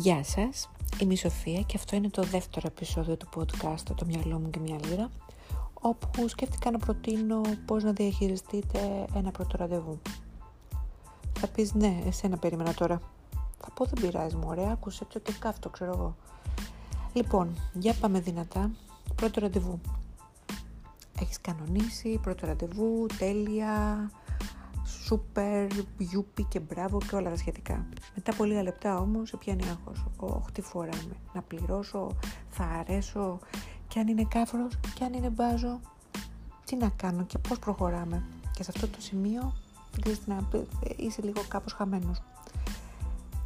Γεια σας, είμαι η Σοφία και αυτό είναι το δεύτερο επεισόδιο του podcast «Το μυαλό μου και μια λίρα» όπου σκέφτηκα να προτείνω πώς να διαχειριστείτε ένα πρώτο ραντεβού. Θα πεις ναι, εσένα περίμενα τώρα. Θα πω δεν πειράζει μου, ωραία, άκουσε το και κάφτο, ξέρω εγώ. Λοιπόν, για πάμε δυνατά. Πρώτο ραντεβού. Έχεις κανονίσει, πρώτο ραντεβού, τέλεια, σούπερ, γιούπι και μπράβο και όλα τα σχετικά. Μετά από λίγα λεπτά όμως σε πιάνει άγχος. Όχι τι φοράμε, να πληρώσω, θα αρέσω και αν είναι κάφρος και αν είναι μπάζο, τι να κάνω και πώς προχωράμε. Και σε αυτό το σημείο να είσαι λίγο κάπως χαμένος.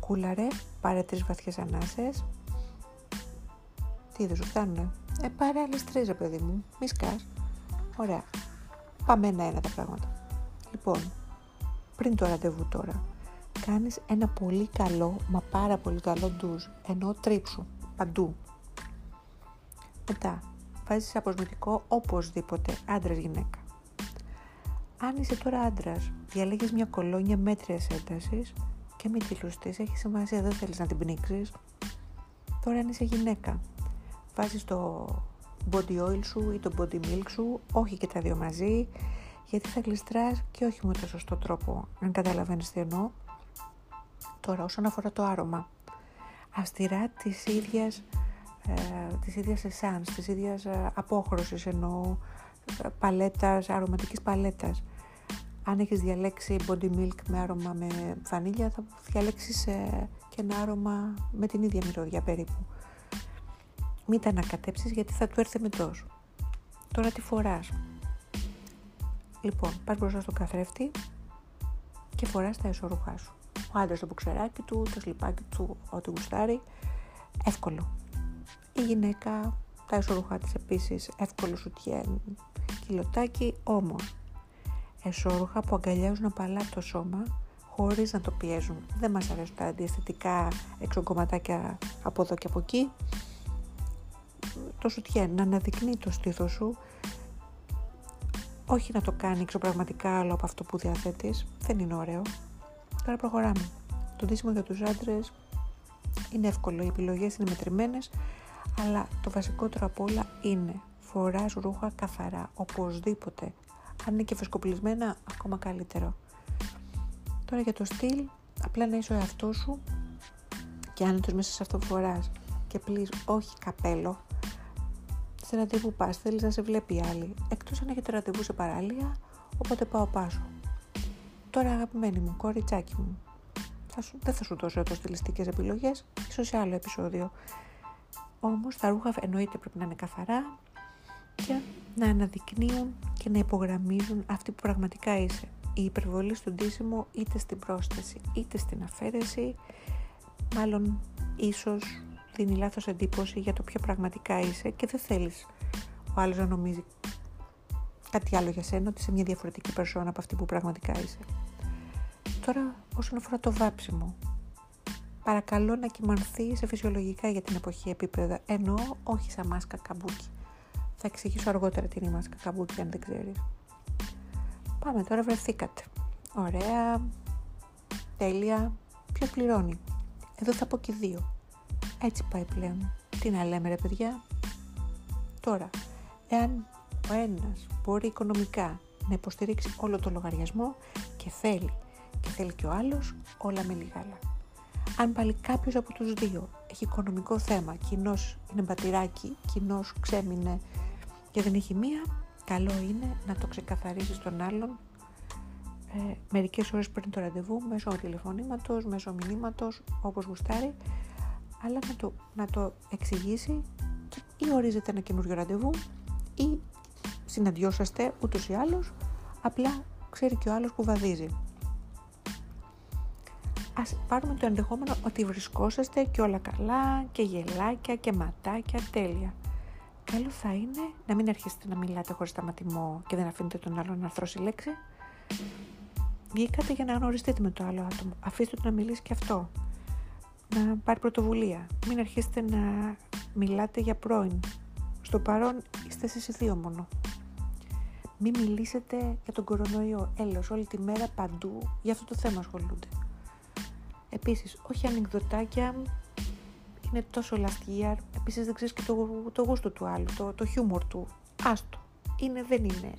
Κούλαρε, πάρε τρεις βαθιές ανάσες. Τι δεν σου φτάνουνε; Ε, πάρε άλλες τρεις, ρε παιδί μου. Μη σκάς. Ωραία. Πάμε ένα-ένα τα πράγματα. Λοιπόν, πριν το ραντεβού τώρα, κάνεις ένα πολύ καλό, μα πάρα πολύ καλό ντουζ, ενώ τρίψου, παντού. Μετά, βάζεις αποσμητικό οπωσδήποτε, άντρας γυναίκα. Αν είσαι τώρα άντρας, διαλέγεις μια κολόνια μέτριας έντασης και μην τη λουστείς, έχεις σημασία, δεν θέλεις να την πνίξεις. Τώρα αν είσαι γυναίκα, βάζεις το body oil σου ή το body milk σου, όχι και τα δύο μαζί, γιατί θα γλιστράς και όχι με το σωστό τρόπο, αν καταλαβαίνεις τι εννοώ. Τώρα, όσον αφορά το άρωμα, αυστηρά της ίδιας, ε, της ίδιας εσάνς, της ίδιας ε, απόχρωσης εννοώ, ε, παλέτας, αρωματικής παλέτας. Αν έχεις διαλέξει body milk με άρωμα με βανίλια, θα διαλέξεις ε, και ένα άρωμα με την ίδια μυρωδιά περίπου. Μην τα ανακατέψεις γιατί θα του έρθει μετός. Τώρα τι φοράς. Λοιπόν, πας μπροστά στον καθρέφτη και φοράς τα εσωρουχά σου. Ο άντρας το μπουξεράκι του, το σλιπάκι του, ό,τι γουστάρει. Εύκολο. Η γυναίκα, τα εσωρουχά της επίσης, εύκολο σουτιέν, κιλοτάκι, όμως εσώρουχα που αγκαλιάζουν απαλά το σώμα χωρίς να το πιέζουν. Δεν μας αρέσουν τα αντιαισθητικά εξογκωματάκια από εδώ και από εκεί. Το σουτιέν να αναδεικνύει το στήθος σου όχι να το κάνει εξωπραγματικά άλλο από αυτό που διαθέτεις, δεν είναι ωραίο. Τώρα προχωράμε. Το ντύσιμο για τους άντρες είναι εύκολο, οι επιλογές είναι μετρημένες, αλλά το βασικότερο απ' όλα είναι φοράς ρούχα καθαρά, οπωσδήποτε. Αν είναι και φεσκοπλισμένα, ακόμα καλύτερο. Τώρα για το στυλ, απλά να είσαι ο εαυτός σου και άνετος μέσα σε αυτό που φοράς. Και please, όχι καπέλο, σε ραντεβού πας, θέλεις να σε βλέπει άλλη. Εκτός αν έχετε ραντεβού σε παραλία, οπότε πάω πάσο. Τώρα αγαπημένη μου, κοριτσάκι μου, θα σου, δεν θα σου δώσω εδώ στιλιστικέ επιλογές, ίσως σε άλλο επεισόδιο. Όμως τα ρούχα εννοείται πρέπει να είναι καθαρά και να αναδεικνύουν και να υπογραμμίζουν αυτή που πραγματικά είσαι. Η υπερβολή στον ντύσιμο είτε στην πρόσθεση είτε στην αφαίρεση, μάλλον ίσως δίνει λάθος εντύπωση για το ποιο πραγματικά είσαι και δεν θέλεις ο άλλος να νομίζει κάτι άλλο για σένα, ότι είσαι μια διαφορετική περσόνα από αυτή που πραγματικά είσαι. Τώρα όσον αφορά το βάψιμο, παρακαλώ να κοιμανθείς σε φυσιολογικά για την εποχή επίπεδα, ενώ όχι σαν μάσκα καμπούκι. Θα εξηγήσω αργότερα τι είναι η μάσκα καμπούκι αν δεν ξέρεις. Πάμε τώρα βρεθήκατε. Ωραία, τέλεια, ποιος πληρώνει; Εδώ θα πω και δύο. Έτσι πάει πλέον. Τι να λέμε ρε παιδιά; Τώρα, εάν ο ένας μπορεί οικονομικά να υποστηρίξει όλο το λογαριασμό και θέλει και θέλει και ο άλλος, όλα με λιγάλα. Αν πάλι κάποιος από τους δύο έχει οικονομικό θέμα, κοινός είναι μπατηράκι, κοινός ξέμεινε και δεν έχει μία, καλό είναι να το ξεκαθαρίσεις στον άλλον ε, μερικές ώρες πριν το ραντεβού, μέσω τηλεφωνήματος, μέσω μηνύματος, όπως γουστάρει, αλλά να το, να το εξηγήσει ή ορίζετε ένα καινούριο ραντεβού ή συναντιόσαστε ούτως ή άλλως, απλά ξέρει και ο άλλος που βαδίζει. Ας πάρουμε το ενδεχόμενο ότι βρισκόσαστε και όλα καλά και γελάκια και ματάκια τέλεια. Καλό θα είναι να μην αρχίσετε να μιλάτε χωρίς σταματημό και δεν αφήνετε τον άλλον να αρθρώσει λέξη. Βγήκατε για να γνωριστείτε με το άλλο άτομο. Αφήστε το να μιλήσει και αυτό να πάρει πρωτοβουλία. Μην αρχίσετε να μιλάτε για πρώην. Στο παρόν είστε εσείς δύο μόνο. Μην μιλήσετε για τον κορονοϊό. Έλεος, όλη τη μέρα παντού για αυτό το θέμα ασχολούνται. Επίσης, όχι ανεκδοτάκια είναι τόσο last year, επίσης δεν ξέρεις και το, το γούστο του άλλου, το, το χιούμορ του. Άστο. Είναι, δεν είναι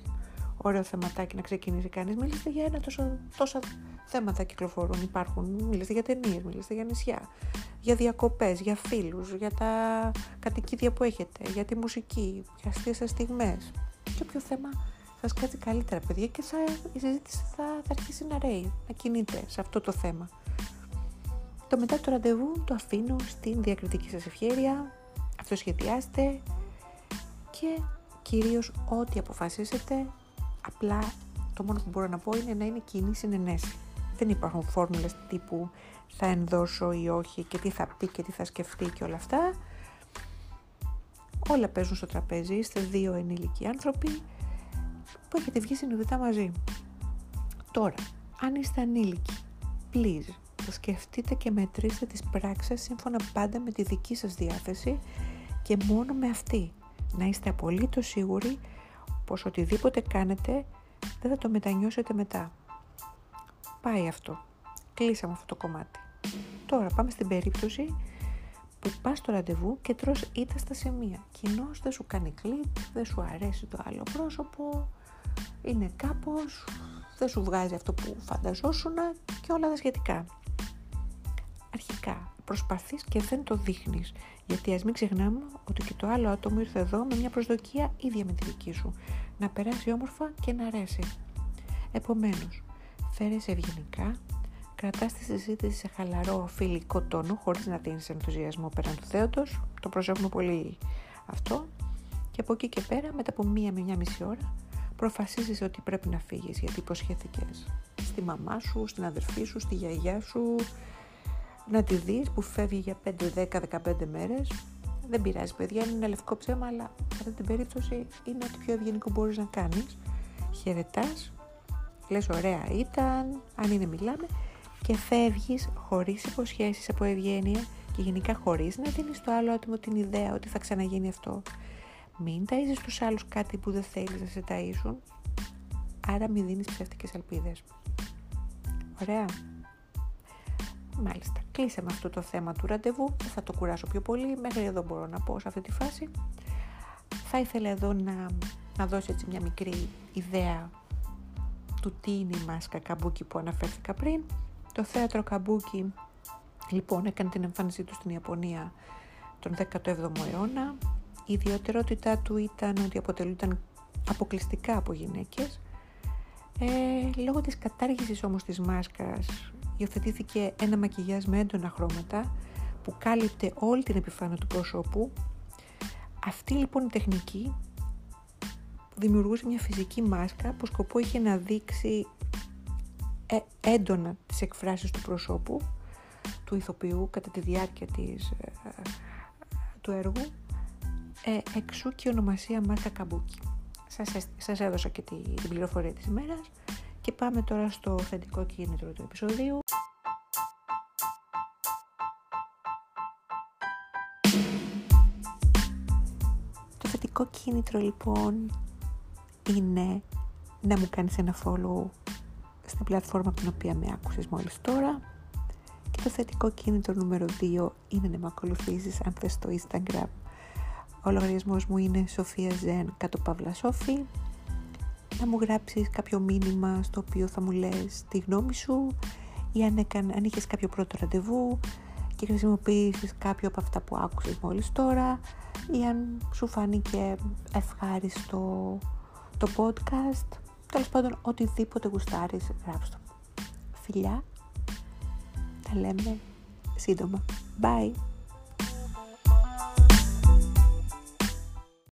ωραίο θεματάκι να ξεκινήσει κανείς. Μιλήστε για ένα τόσο, τόσα θέματα κυκλοφορούν, υπάρχουν. Μιλήστε για ταινίες, μιλήστε για νησιά, για διακοπές, για φίλους, για τα κατοικίδια που έχετε, για τη μουσική, για αστείες σας στιγμές. Και όποιο θέμα σας κάτσει καλύτερα, παιδιά, και θα, η συζήτηση θα, θα αρχίσει να ρέει, να κινείται σε αυτό το θέμα. Το μετά το ραντεβού το αφήνω στην διακριτική σας ευχέρεια, αυτοσχεδιάστε και κυρίως ό,τι αποφασίσετε, απλά το μόνο που μπορώ να πω είναι να είναι κοινή συνενέση. Δεν υπάρχουν φόρμουλες τύπου θα ενδώσω ή όχι και τι θα πει και τι θα σκεφτεί και όλα αυτά. Όλα παίζουν στο τραπέζι, είστε δύο ενήλικοι άνθρωποι που έχετε βγει συνειδητά μαζί. Τώρα, αν είστε ανήλικοι, please, σκεφτείτε και μετρήστε τις πράξεις σύμφωνα πάντα με τη δική σας διάθεση και μόνο με αυτή. Να είστε απολύτως σίγουροι πως οτιδήποτε κάνετε δεν θα το μετανιώσετε μετά. Πάει αυτό. Κλείσαμε αυτό το κομμάτι. Τώρα πάμε στην περίπτωση που πας στο ραντεβού και τρως είτε στα σημεία. Κοινώ δεν σου κάνει κλικ, δεν σου αρέσει το άλλο πρόσωπο, είναι κάπως, δεν σου βγάζει αυτό που φανταζόσουν και όλα τα σχετικά. Αρχικά, προσπαθείς και δεν το δείχνεις, γιατί ας μην ξεχνάμε ότι και το άλλο άτομο ήρθε εδώ με μια προσδοκία ίδια με τη δική σου, να περάσει όμορφα και να αρέσει. Επομένως, φέρεσαι ευγενικά, κρατάς τη συζήτηση σε χαλαρό φιλικό τόνο, χωρίς να δίνεις ενθουσιασμό πέραν του θέατος, το προσέχουμε πολύ αυτό, και από εκεί και πέρα, μετά από μία με μία μισή ώρα, προφασίζεις ότι πρέπει να φύγεις γιατί υποσχέθηκες στη μαμά σου, στην αδερφή σου, στη γιαγιά σου, να τη δεις που φεύγει για 5, 10, 15 μέρες. Δεν πειράζει παιδιά, είναι ένα λευκό ψέμα, αλλά σε αυτή την περίπτωση είναι ότι πιο ευγενικό μπορείς να κάνεις. Χαιρετάς, λες ωραία ήταν, αν είναι μιλάμε και φεύγεις χωρίς υποσχέσεις από ευγένεια και γενικά χωρίς να δίνεις στο άλλο άτομο την ιδέα ότι θα ξαναγίνει αυτό. Μην ταΐζεις τους άλλους κάτι που δεν θέλεις να σε ταΐσουν, άρα μην δίνεις ψεύτικες ελπίδες. Ωραία. Μάλιστα, κλείσαμε αυτό το θέμα του ραντεβού, δεν θα το κουράσω πιο πολύ, μέχρι εδώ μπορώ να πω σε αυτή τη φάση. Θα ήθελα εδώ να, να δώσω έτσι μια μικρή ιδέα του τι είναι η μάσκα καμπούκι που αναφέρθηκα πριν. Το θέατρο καμπούκι λοιπόν έκανε την εμφάνισή του στην Ιαπωνία τον 17ο αιώνα. Η ιδιαιτερότητά του ήταν ότι αποτελούνταν αποκλειστικά από γυναίκες. Ε, λόγω της κατάργησης όμως της μάσκας υιοθετήθηκε ένα μακιγιάζ με έντονα χρώματα που κάλυπτε όλη την επιφάνεια του πρόσωπου. Αυτή λοιπόν η τεχνική δημιουργούσε μια φυσική μάσκα που σκοπό είχε να δείξει ε, έντονα τις εκφράσεις του προσώπου του ηθοποιού κατά τη διάρκεια της, ε, του έργου ε, εξού και η ονομασία μάσκα καμπούκι. Σας, σας έδωσα και την πληροφορία της ημέρας και πάμε τώρα στο θετικό κίνητρο του επεισοδίου. Το θετικό κίνητρο λοιπόν είναι να μου κάνεις ένα follow στην πλατφόρμα από την οποία με άκουσες μόλις τώρα. Και το θετικό κίνητρο νούμερο 2 είναι να με ακολουθήσεις αν θες στο Instagram. Ο λογαριασμός μου είναι Σοφία Ζεν κάτω Παύλα Σόφη. Να μου γράψεις κάποιο μήνυμα στο οποίο θα μου λες τη γνώμη σου ή αν, έκανε, αν είχες κάποιο πρώτο ραντεβού και χρησιμοποιήσεις κάποιο από αυτά που άκουσες μόλις τώρα ή αν σου φάνηκε ευχάριστο το podcast. Τέλος πάντων οτιδήποτε γουστάρεις γράψτε το. Φιλιά. Τα λέμε σύντομα. Bye